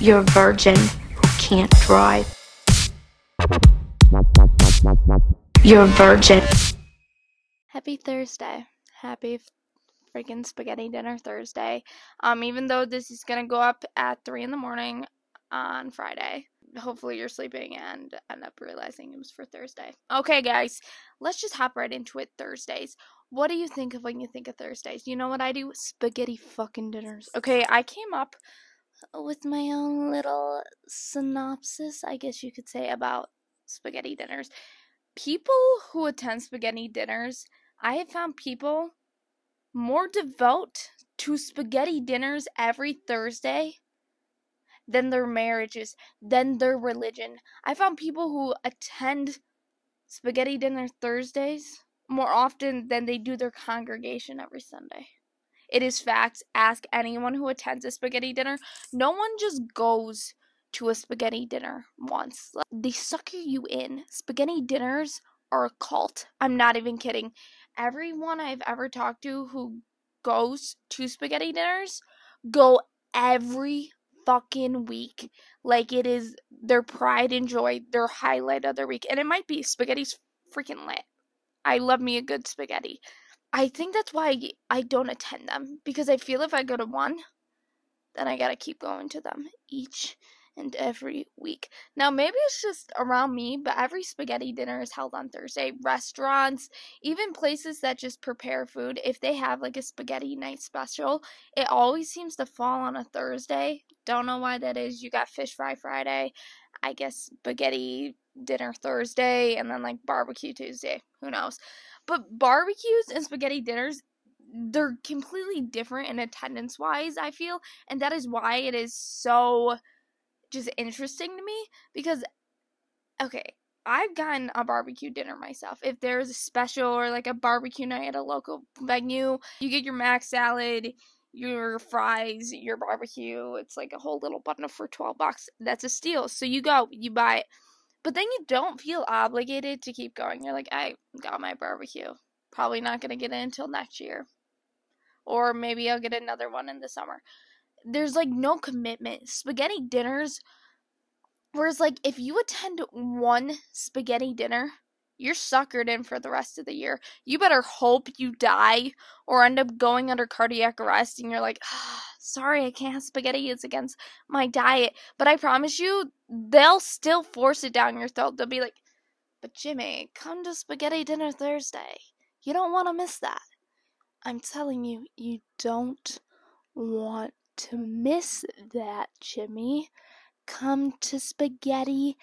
You're a virgin who can't drive. You're a virgin. Happy Thursday. Happy freaking spaghetti dinner Thursday. Um, even though this is gonna go up at three in the morning on Friday. Hopefully you're sleeping and end up realizing it was for Thursday. Okay, guys, let's just hop right into it. Thursdays. What do you think of when you think of Thursdays? You know what I do? Spaghetti fucking dinners. Okay, I came up with my own little synopsis, I guess you could say, about spaghetti dinners. People who attend spaghetti dinners, I have found people more devout to spaghetti dinners every Thursday than their marriages, than their religion. I found people who attend spaghetti dinner Thursdays more often than they do their congregation every Sunday. It is facts. Ask anyone who attends a spaghetti dinner. No one just goes to a spaghetti dinner once. They sucker you in. Spaghetti dinners are a cult. I'm not even kidding. Everyone I've ever talked to who goes to spaghetti dinners go every fucking week. Like it is their pride and joy, their highlight of their week. And it might be spaghetti's freaking lit. I love me a good spaghetti. I think that's why I don't attend them because I feel if I go to one, then I gotta keep going to them each and every week. Now, maybe it's just around me, but every spaghetti dinner is held on Thursday. Restaurants, even places that just prepare food, if they have like a spaghetti night special, it always seems to fall on a Thursday. Don't know why that is. You got fish fry Friday, I guess spaghetti dinner Thursday, and then like barbecue Tuesday. Who knows? But barbecues and spaghetti dinners, they're completely different in attendance wise, I feel. And that is why it is so just interesting to me because okay, I've gotten a barbecue dinner myself. If there's a special or like a barbecue night at a local venue, you get your mac salad, your fries, your barbecue. It's like a whole little bundle for 12 bucks. That's a steal. So you go, you buy it. But then you don't feel obligated to keep going. You're like, I got my barbecue. Probably not going to get it until next year. Or maybe I'll get another one in the summer there's like no commitment. Spaghetti dinners whereas like if you attend one spaghetti dinner, you're suckered in for the rest of the year. You better hope you die or end up going under cardiac arrest and you're like, ah, sorry, I can't have spaghetti. It's against my diet. But I promise you, they'll still force it down your throat. They'll be like, but Jimmy, come to spaghetti dinner Thursday. You don't want to miss that. I'm telling you, you don't want to miss that, Jimmy. Come to spaghetti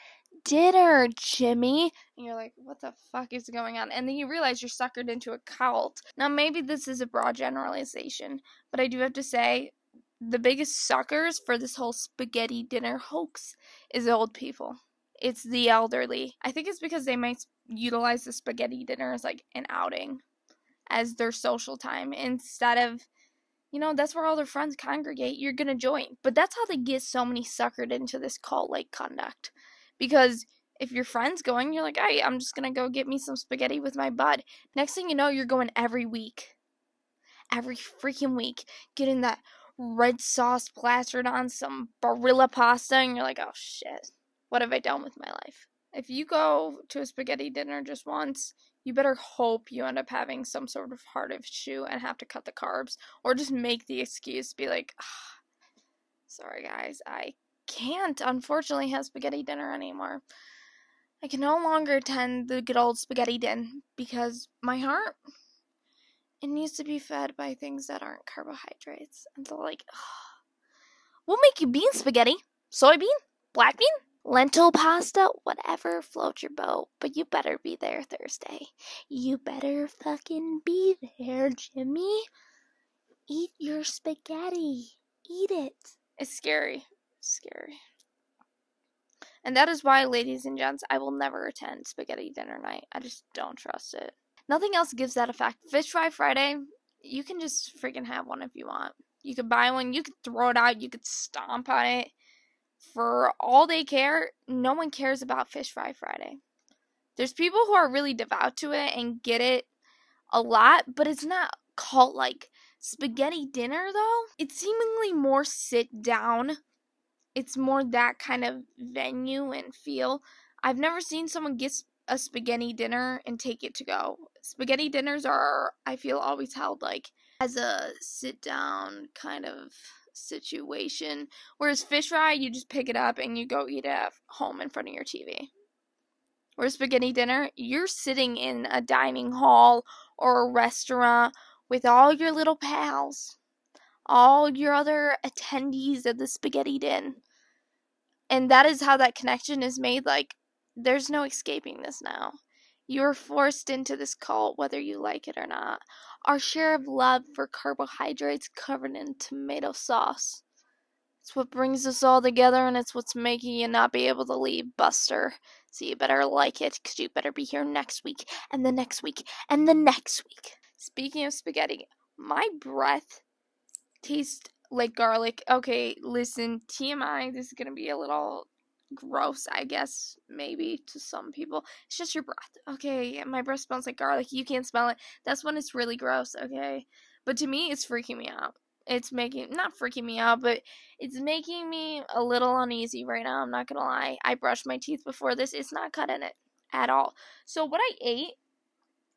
dinner, Jimmy. And you're like, what the fuck is going on? And then you realize you're suckered into a cult. Now, maybe this is a broad generalization, but I do have to say the biggest suckers for this whole spaghetti dinner hoax is old people. It's the elderly. I think it's because they might utilize the spaghetti dinner as like an outing as their social time instead of you know, that's where all their friends congregate. You're to join. But that's how they get so many suckered into this cult like conduct. Because if your friend's going, you're like, hey, I'm just to go get me some spaghetti with my bud. Next thing you know, you're going every week. Every freaking week. Getting that red sauce plastered on some Barilla pasta. And you're like, oh shit. What have I done with my life? If you go to a spaghetti dinner just once, you better hope you end up having some sort of heart issue and have to cut the carbs or just make the excuse be like oh, sorry guys i can't unfortunately have spaghetti dinner anymore i can no longer attend the good old spaghetti din because my heart it needs to be fed by things that aren't carbohydrates and so like oh, we'll make you bean spaghetti soybean black bean lentil pasta, whatever floats your boat. But you better be there Thursday. You better fucking be there, Jimmy. Eat your spaghetti. Eat it. It's scary. It's scary. And that is why, ladies and gents, I will never attend spaghetti dinner night. I just don't trust it. Nothing else gives that effect. Fish fry Friday, you can just freaking have one if you want. You could buy one, you could throw it out, you could stomp on it for all they care, no one cares about Fish Fry Friday. There's people who are really devout to it and get it a lot, but it's not cult like. Spaghetti dinner, though, it's seemingly more sit down. it's more that kind of venue and feel. I've never seen someone get a spaghetti dinner and take it to go. Spaghetti dinners are, I feel, always held like as a sit down kind of situation. Whereas fish fry, you just pick it up and you go eat it at home in front of your TV. Whereas spaghetti dinner, you're sitting in a dining hall or a restaurant with all your little pals, all your other attendees at the spaghetti din. And that is how that connection is made. Like, there's no escaping this now. You're forced into this cult whether you like it or not. Our share of love for carbohydrates covered in tomato sauce. It's what brings us all together and it's what's making you not be able to leave, Buster. So you better like it because you better be here next week and the next week and the next week. Speaking of spaghetti, my breath tastes like garlic. Okay, listen, TMI, this is to be a little gross, I guess, maybe to some people. It's just your breath. Okay, my breath smells like garlic. You can't smell it. That's when it's really gross, okay? But to me, it's freaking me out. It's making, not freaking me out, but it's making me a little uneasy right now. I'm not gonna lie. I brushed my teeth before this. It's not cutting it at all. So, what I ate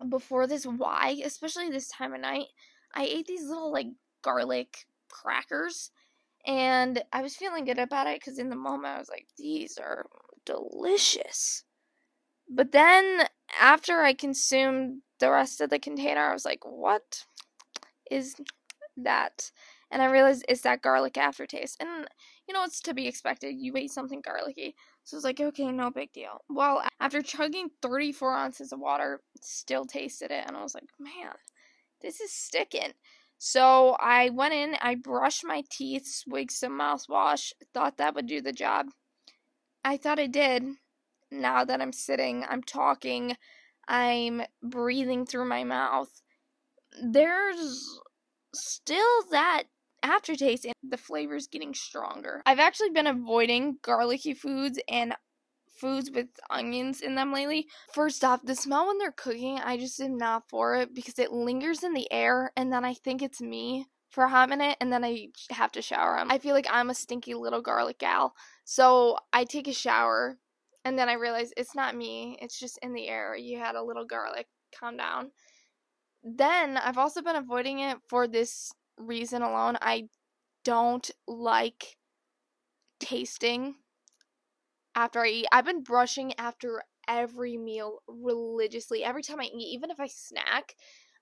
before this, why, especially this time of night, I ate these little like garlic crackers and I was feeling good about it because in the moment I was like, these are delicious. But then after I consumed the rest of the container, I was like, what is that? And I realized it's that garlic aftertaste. And you know, it's to be expected. You ate something garlicky. So I was like, okay, no big deal. Well, after chugging 34 ounces of water, still tasted it. And I was like, man, this is sticking. So I went in, I brushed my teeth, swigged some mouthwash, thought that would do the job. I thought it did. Now that I'm sitting, I'm talking, I'm breathing through my mouth. There's still that aftertaste and the flavor's getting stronger. I've actually been avoiding garlicky foods and foods with onions in them lately. First off, the smell when they're cooking, I just am not for it because it lingers in the air and then I think it's me for a hot minute and then I have to shower. I feel like I'm a stinky little garlic gal. So I take a shower and then I realize it's not me, it's just in the air. You had a little garlic. Calm down. Then I've also been avoiding it for this reason alone. I don't like tasting after I eat. I've been brushing after every meal religiously. Every time I eat, even if I snack,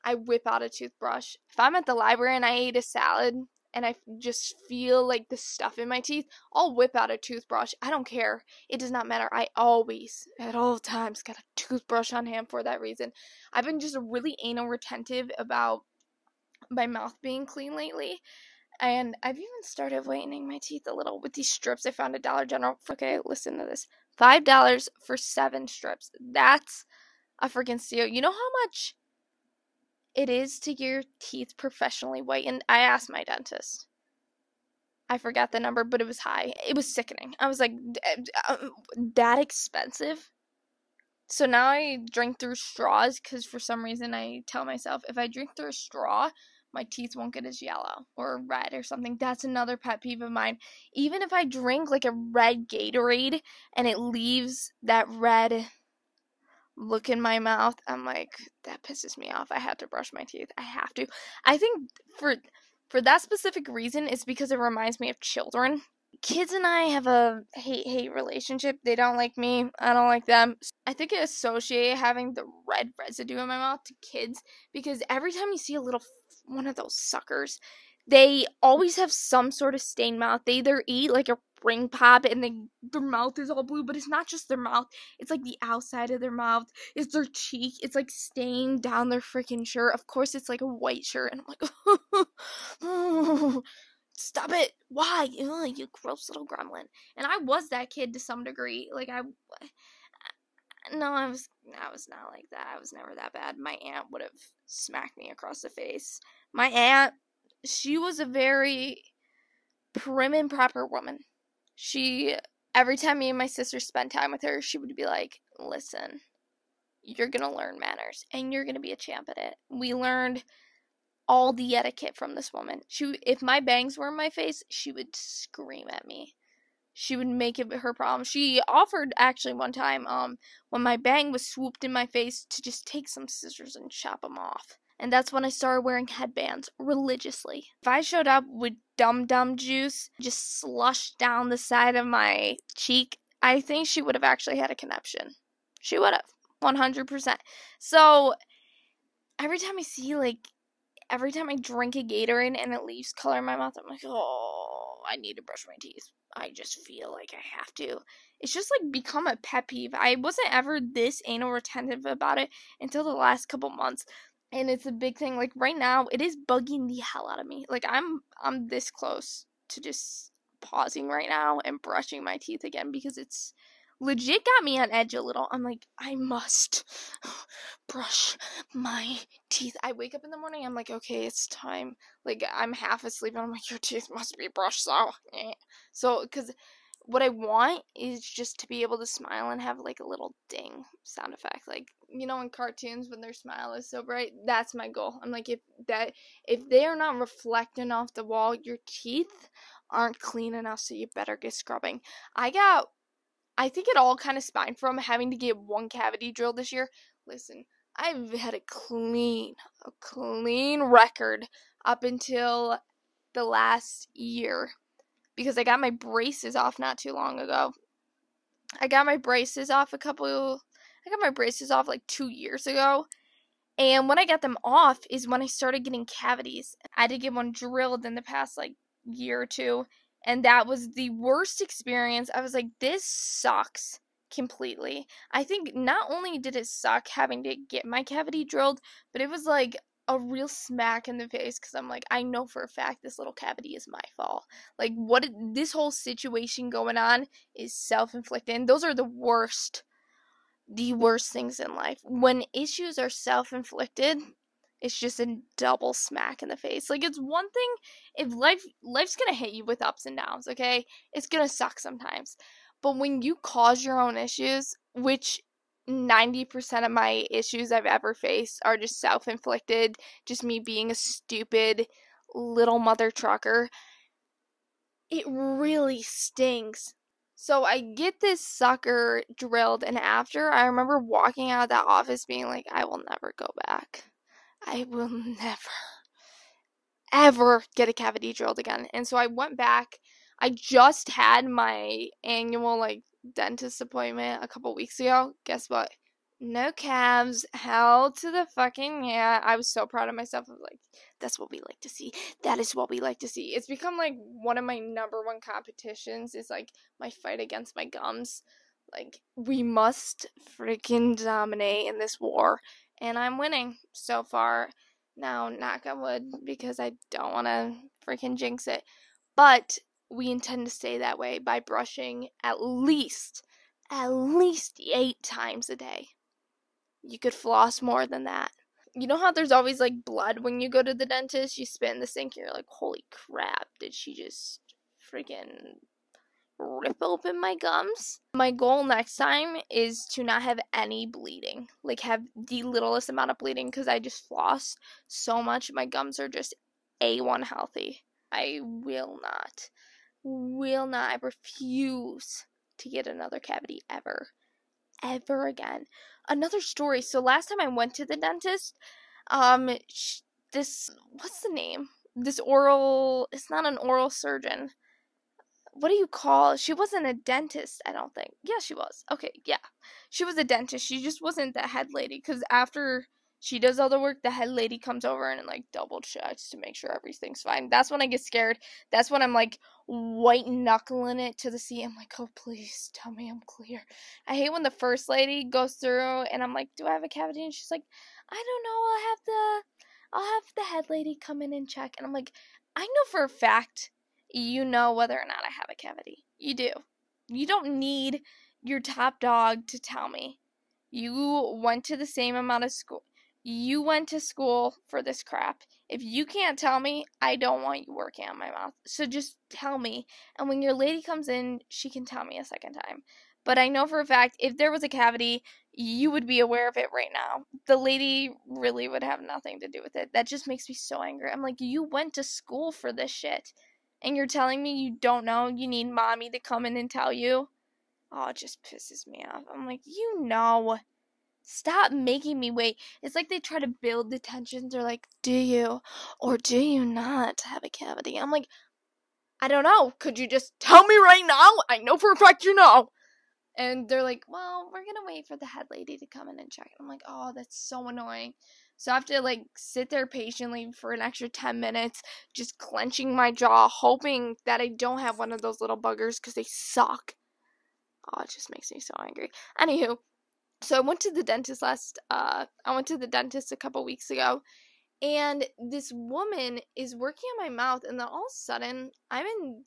I whip out a toothbrush. If I'm at the library and I ate a salad and I just feel like the stuff in my teeth, I'll whip out a toothbrush. I don't care. It does not matter. I always, at all times, got a toothbrush on hand for that reason. I've been just really anal retentive about my mouth being clean lately. And I've even started whitening my teeth a little with these strips I found at Dollar General. Okay, listen to this. Five dollars for seven strips. That's a freaking steal. You know how much it is to get your teeth professionally whitened? I asked my dentist. I forgot the number, but it was high. It was sickening. I was like, um, that expensive? So now I drink through straws because for some reason I tell myself if I drink through a straw, my teeth won't get as yellow or red or something. That's another pet peeve of mine. Even if I drink like a red Gatorade and it leaves that red look in my mouth, I'm like, that pisses me off. I have to brush my teeth. I have to. I think for for that specific reason, it's because it reminds me of children. Kids and I have a hate hate relationship. They don't like me. I don't like them. I think I associate having the red residue in my mouth to kids because every time you see a little one of those suckers. They always have some sort of stained mouth. They either eat like a ring pop and they, their mouth is all blue, but it's not just their mouth. It's like the outside of their mouth. It's their cheek. It's like staying down their freaking shirt. Of course, it's like a white shirt. And I'm like, stop it. Why? Ugh, you gross little gremlin. And I was that kid to some degree. Like, I no, I was I was not like that. I was never that bad. My aunt would have smacked me across the face. My aunt, she was a very prim and proper woman. She every time me and my sister spent time with her, she would be like, "Listen, you're to learn manners and you're to be a champ at it." We learned all the etiquette from this woman. She if my bangs were in my face, she would scream at me she would make it her problem. She offered actually one time, um, when my bang was swooped in my face, to just take some scissors and chop them off. And that's when I started wearing headbands religiously. If I showed up with dum dum juice just slushed down the side of my cheek, I think she would have actually had a conniption. She would have. 100%. So every time I see like every time I drink a Gatorade and it leaves color in my mouth, I'm like, oh, I need to brush my teeth. I just feel like I have to. It's just like become a pet peeve. I wasn't ever this anal retentive about it until the last couple months. And it's a big thing. Like right now, it is bugging the hell out of me. Like I'm I'm this close to just pausing right now and brushing my teeth again because it's legit got me on edge a little. I'm like, I must brush my teeth. I wake up in the morning, I'm like, okay, it's time. Like, I'm half asleep, and I'm like, your teeth must be brushed. So, so, because what I want is just to be able to smile and have like a little ding sound effect. Like, you know, in cartoons when their smile is so bright, that's my goal. I'm like, if that, if they are not reflecting off the wall, your teeth aren't clean enough, so you better get scrubbing. I got I think it all kind of spine from having to get one cavity drilled this year. Listen, I've had a clean, a clean record up until the last year because I got my braces off not too long ago. I got my braces off a couple I got my braces off like 2 years ago. And when I got them off is when I started getting cavities. I to get one drilled in the past like year or two and that was the worst experience. I was like, this sucks completely. I think not only did it suck having to get my cavity drilled, but it was like a real smack in the face because I'm like, I know for a fact this little cavity is my fault. Like, what this whole situation going on is self inflicted. Those are the worst, the worst things in life. When issues are self inflicted, it's just a double smack in the face. Like it's one thing if life life's gonna hit you with ups and downs, okay? It's gonna suck sometimes. But when you cause your own issues, which 90% of my issues I've ever faced are just self inflicted, just me being a stupid little mother trucker, it really stings. So I get this sucker drilled, and after I remember walking out of that office being like, I will never go back. I will never, ever get a cavity drilled again. And so I went back. I just had my annual like dentist appointment a couple weeks ago. Guess what? No calves. Hell to the fucking yeah. I was so proud of myself. I was like, that's what we like to see. That is what we like to see. It's become like one of my number one competitions is like my fight against my gums. Like, we must freaking dominate in this war and I'm winning so far. Now, knock on wood, because I don't want to freaking jinx it. But we intend to stay that way by brushing at least, at least eight times a day. You could floss more than that. You know how there's always like blood when you go to the dentist? You spit in the sink and you're like, holy crap, did she just freaking rip open my gums. My goal next time is to not have any bleeding, like have the littlest amount of bleeding because I just floss so much. My gums are just A1 healthy. I will not, will not, I refuse to get another cavity ever, ever again. Another story. So last time I went to the dentist, um, this, what's the name? This oral, it's not an oral surgeon what do you call she wasn't a dentist i don't think. Yeah she was. Okay yeah. She was a dentist. She just wasn't the head lady because after she does all the work the head lady comes over and like double checks to make sure everything's fine. That's when i get scared. That's when i'm like white knuckling it to the sea i'm like oh please tell me i'm clear. I hate when the first lady goes through and i'm like do i have a cavity? And she's like i don't know. I'll have the i'll have the head lady come in and check. And i'm like i know for a fact you know whether or not I have a cavity. You do. You don't need your top dog to tell me. You went to the same amount of school. You went to school for this crap. If you can't tell me, I don't want you working on my mouth. So just tell me. And when your lady comes in, she can tell me a second time. But I know for a fact if there was a cavity, you would be aware of it right now. The lady really would have nothing to do with it. That just makes me so angry. I'm like, you went to school for this shit and you're telling me you don't know, you need mommy to come in and tell you. Oh, it just pisses me off. I'm like, you know. Stop making me wait. It's like they try to build the tension. They're like, do you or do you not have a cavity? I'm like, I don't know. Could you just tell me right now? I know for a fact you know. And they're like, well, we're to wait for the head lady to come in and check. I'm like, oh, that's so annoying. So I have to like sit there patiently for an extra 10 minutes, just clenching my jaw, hoping that I don't have one of those little buggers because they suck. Oh, it just makes me so angry. Anywho, so I went to the dentist last, uh, I went to the dentist a couple weeks ago, and this woman is working on my mouth, and then all of a sudden, I'm in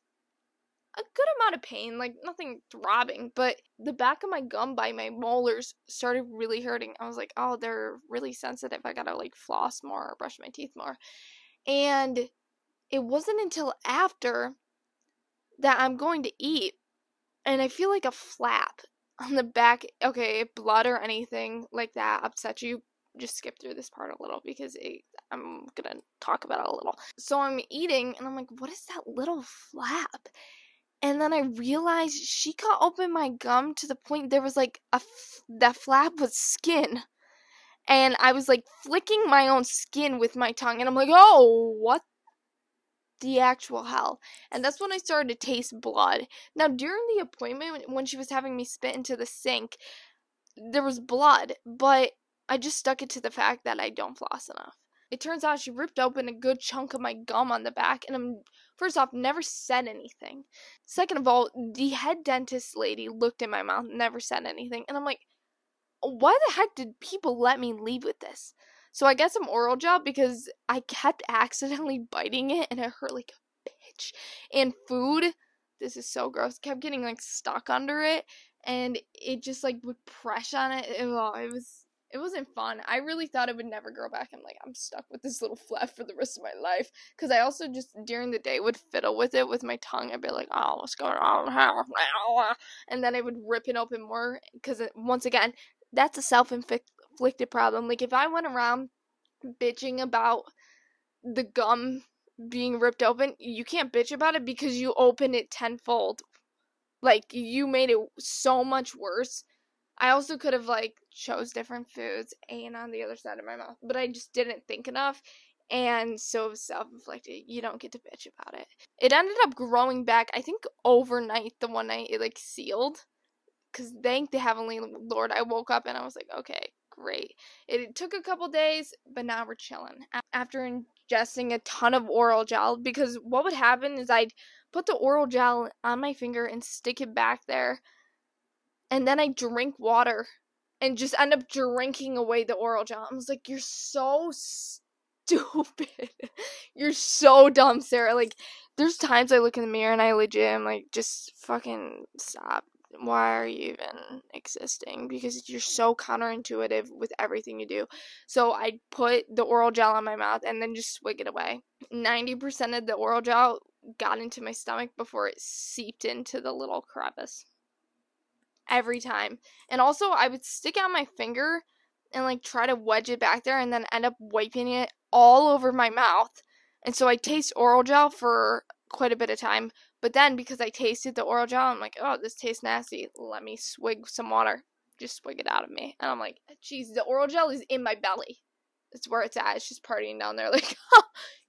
a good amount of pain, like nothing throbbing, but the back of my gum by my molars started really hurting. I was like, oh, they're really sensitive. I gotta like floss more or brush my teeth more. And it wasn't until after that I'm going to eat and I feel like a flap on the back. Okay, if blood or anything like that upsets you, just skip through this part a little because it, I'm gonna talk about it a little. So I'm eating and I'm like, what is that little flap? And then I realized she cut open my gum to the point there was like a f- that flap was skin, and I was like flicking my own skin with my tongue, and I'm like, oh, what the actual hell? And that's when I started to taste blood. Now during the appointment, when she was having me spit into the sink, there was blood, but I just stuck it to the fact that I don't floss enough. It turns out she ripped open a good chunk of my gum on the back, and I'm first off never said anything. Second of all, the head dentist lady looked in my mouth, never said anything, and I'm like, why the heck did people let me leave with this? So I got some oral gel because I kept accidentally biting it, and it hurt like a bitch. And food, this is so gross, kept getting like stuck under it, and it just like would press on it. It, it was it wasn't fun. I really thought it would never grow back. I'm like, I'm stuck with this little flap for the rest of my life. Because I also just during the day would fiddle with it with my tongue. I'd be like, oh, what's going on? And then I would rip it open more. Because once again, that's a self inflicted problem. Like, if I went around bitching about the gum being ripped open, you can't bitch about it because you open it tenfold. Like, you made it so much worse I also could have like chose different foods and on the other side of my mouth, but I just didn't think enough. And so self-inflicted. You don't get to bitch about it. It ended up growing back. I think overnight, the one night it like sealed. Cause thank the heavenly Lord, I woke up and I was like, okay, great. It took a couple days, but now we're chilling. After ingesting a ton of oral gel, because what would happen is I'd put the oral gel on my finger and stick it back there and then I drink water and just end up drinking away the oral gel. I was like, you're so stupid. you're so dumb, Sarah. Like, there's times I look in the mirror and I legit am like, just fucking stop. Why are you even existing? Because you're so counterintuitive with everything you do. So I put the oral gel on my mouth and then just swig it away. 90% of the oral gel got into my stomach before it seeped into the little crevice every time. And also, I would stick out my finger and like try to wedge it back there and then end up wiping it all over my mouth. And so I taste oral gel for quite a bit of time. But then because I tasted the oral gel, I'm like, oh, this tastes nasty. Let me swig some water. Just swig it out of me. And I'm like, geez, the oral gel is in my belly. It's where it's at. It's just partying down there. Like, oh,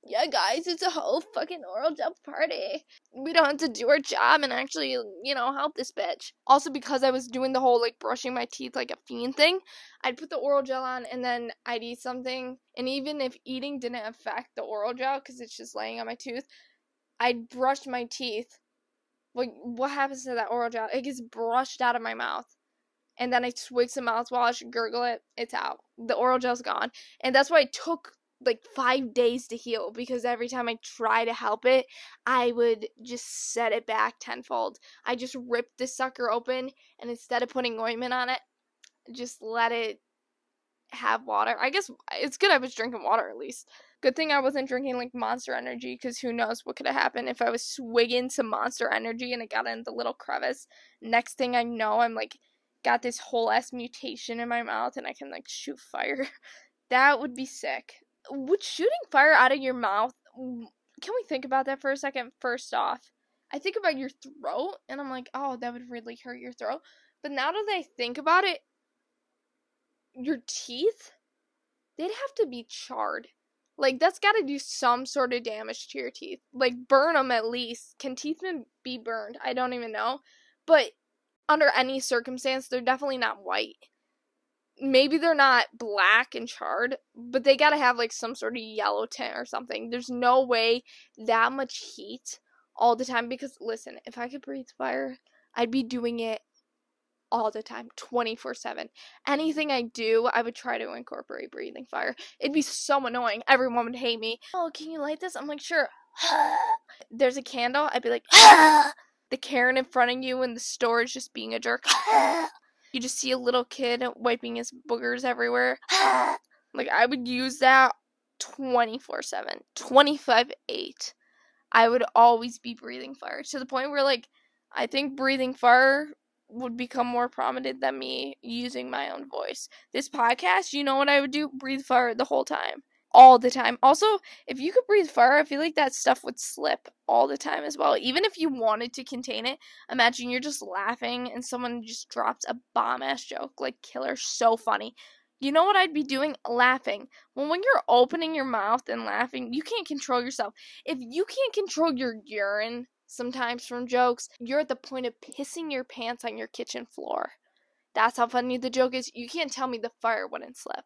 yeah, guys, it's a whole fucking oral gel party. We don't have to do our job and actually, you know, help this bitch. Also, because I was doing the whole like brushing my teeth like a fiend thing, I'd put the oral gel on and then I'd eat something. And even if eating didn't affect the oral gel because it's just laying on my tooth, I'd brush my teeth. Like, what happens to that oral gel? It gets brushed out of my mouth and then I swig some mouthwash, gurgle it, it's out. The oral gel's gone. And that's why it took like five days to heal because every time I try to help it, I would just set it back tenfold. I just ripped the sucker open and instead of putting ointment on it, just let it have water. I guess it's good I was drinking water at least. Good thing I wasn't drinking like Monster Energy because who knows what could have happened if I was swigging some Monster Energy and it got in the little crevice. Next thing I know, I'm like got this whole ass mutation in my mouth and I can like shoot fire. that would be sick. Would shooting fire out of your mouth can we think about that for a second? First off, I think about your throat and I'm like, oh, that would really hurt your throat. But now that I think about it, your teeth, they'd have to be charred. Like, that's got to do some sort of damage to your teeth. Like, burn them at least. Can teeth be burned? I don't even know. But under any circumstance, they're definitely not white. Maybe they're not black and charred, but they gotta have like some sort of yellow tint or something. There's no way that much heat all the time because listen, if I could breathe fire, I'd be doing it all the time, 24 7. Anything I do, I would try to incorporate breathing fire. It'd be so annoying. Everyone would hate me. Oh, can you light this? I'm like, sure. There's a candle. I'd be like, ah! The Karen in front of you in the store is just being a jerk. you just see a little kid wiping his boogers everywhere. like, I would use that 24 7, 25 8. I would always be breathing fire to the point where, like, I think breathing fire would become more prominent than me using my own voice. This podcast, you know what I would do? Breathe fire the whole time. All the time. Also, if you could breathe fire, I feel like that stuff would slip all the time as well. Even if you wanted to contain it, imagine you're just laughing and someone just drops a bomb ass joke like killer, so funny. You know what I'd be doing? Laughing. Well, when you're opening your mouth and laughing, you can't control yourself. If you can't control your urine, sometimes from jokes, you're at the point of pissing your pants on your kitchen floor. That's how funny the joke is. You can't tell me the fire wouldn't slip.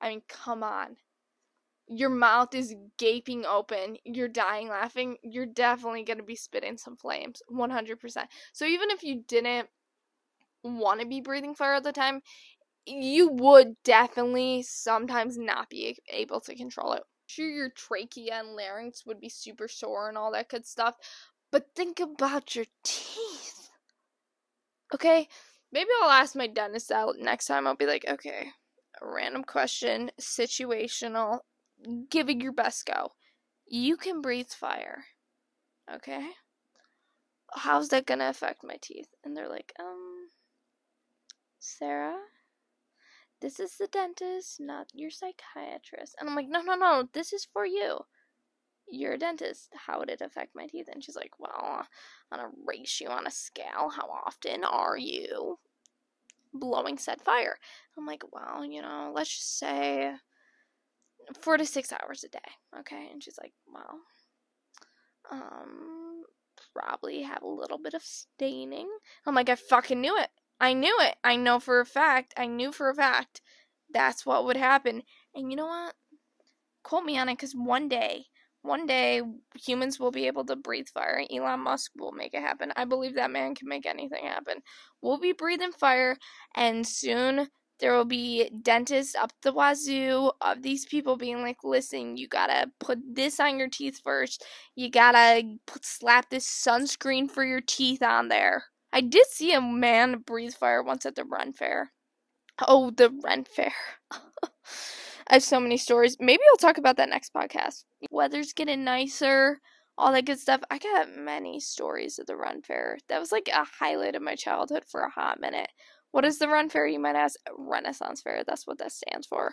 I mean, come on. Your mouth is gaping open. You're dying laughing. You're definitely going to be spitting some flames. 100%. So even if you didn't want to be breathing fire all the time, you would definitely sometimes not be able to control it sure your trachea and larynx would be super sore and all that good stuff, but think about your teeth. Okay? Maybe I'll ask my dentist out next time. I'll be like, okay, random question, situational, give it your best go. You can breathe fire. Okay? How's that gonna affect my teeth? And they're like, um, Sarah, this is the dentist, not your psychiatrist. And I'm like, no, no, no, this is for you. You're a dentist. How would it affect my teeth? And she's like, well, on a ratio, on a scale, how often are you blowing said fire? I'm like, well, you know, let's just say four to six hours a day. Okay. And she's like, well, um, probably have a little bit of staining. I'm like, I fucking knew it. I knew it. I know for a fact. I knew for a fact that's what would happen. And you know what? Quote me on it because one day, one day, humans will be able to breathe fire. Elon Musk will make it happen. I believe that man can make anything happen. We'll be breathing fire, and soon there will be dentists up the wazoo of these people being like, listen, you gotta put this on your teeth first. You gotta put, slap this sunscreen for your teeth on there. I did see a man breathe fire once at the Ren Fair. Oh, the Ren Fair. I have so many stories. Maybe I'll talk about that next podcast. Weather's getting nicer, all that good stuff. I got many stories of the Ren Fair. That was like a highlight of my childhood for a hot minute. What is the Ren Fair, you might ask? Renaissance Fair. That's what that stands for.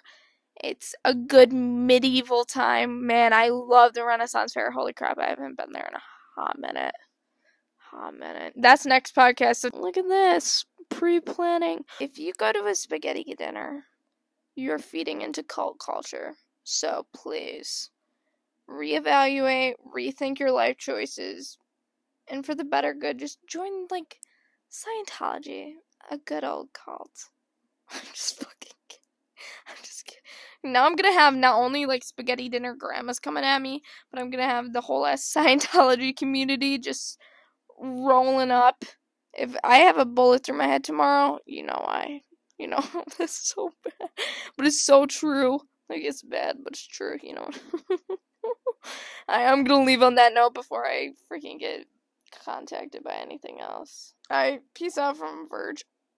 It's a good medieval time. Man, I love the Renaissance Fair. Holy crap, I haven't been there in a hot minute hot minute. That's next podcast. So look at this pre planning. If you go to a spaghetti dinner, you're feeding into cult culture. So please reevaluate, rethink your life choices, and for the better good, just join like Scientology, a good old cult. I'm just fucking kidding. I'm just kidding. Now I'm gonna have not only like spaghetti dinner grandmas coming at me, but I'm gonna have the whole ass Scientology community just rolling up. If I have a bullet through my head tomorrow, you know why. You know, that's so bad. But it's so true. Like, it's bad, but it's true, you know. I, am gonna leave on that note before I freaking get contacted by anything else. Alright, peace out from Verge.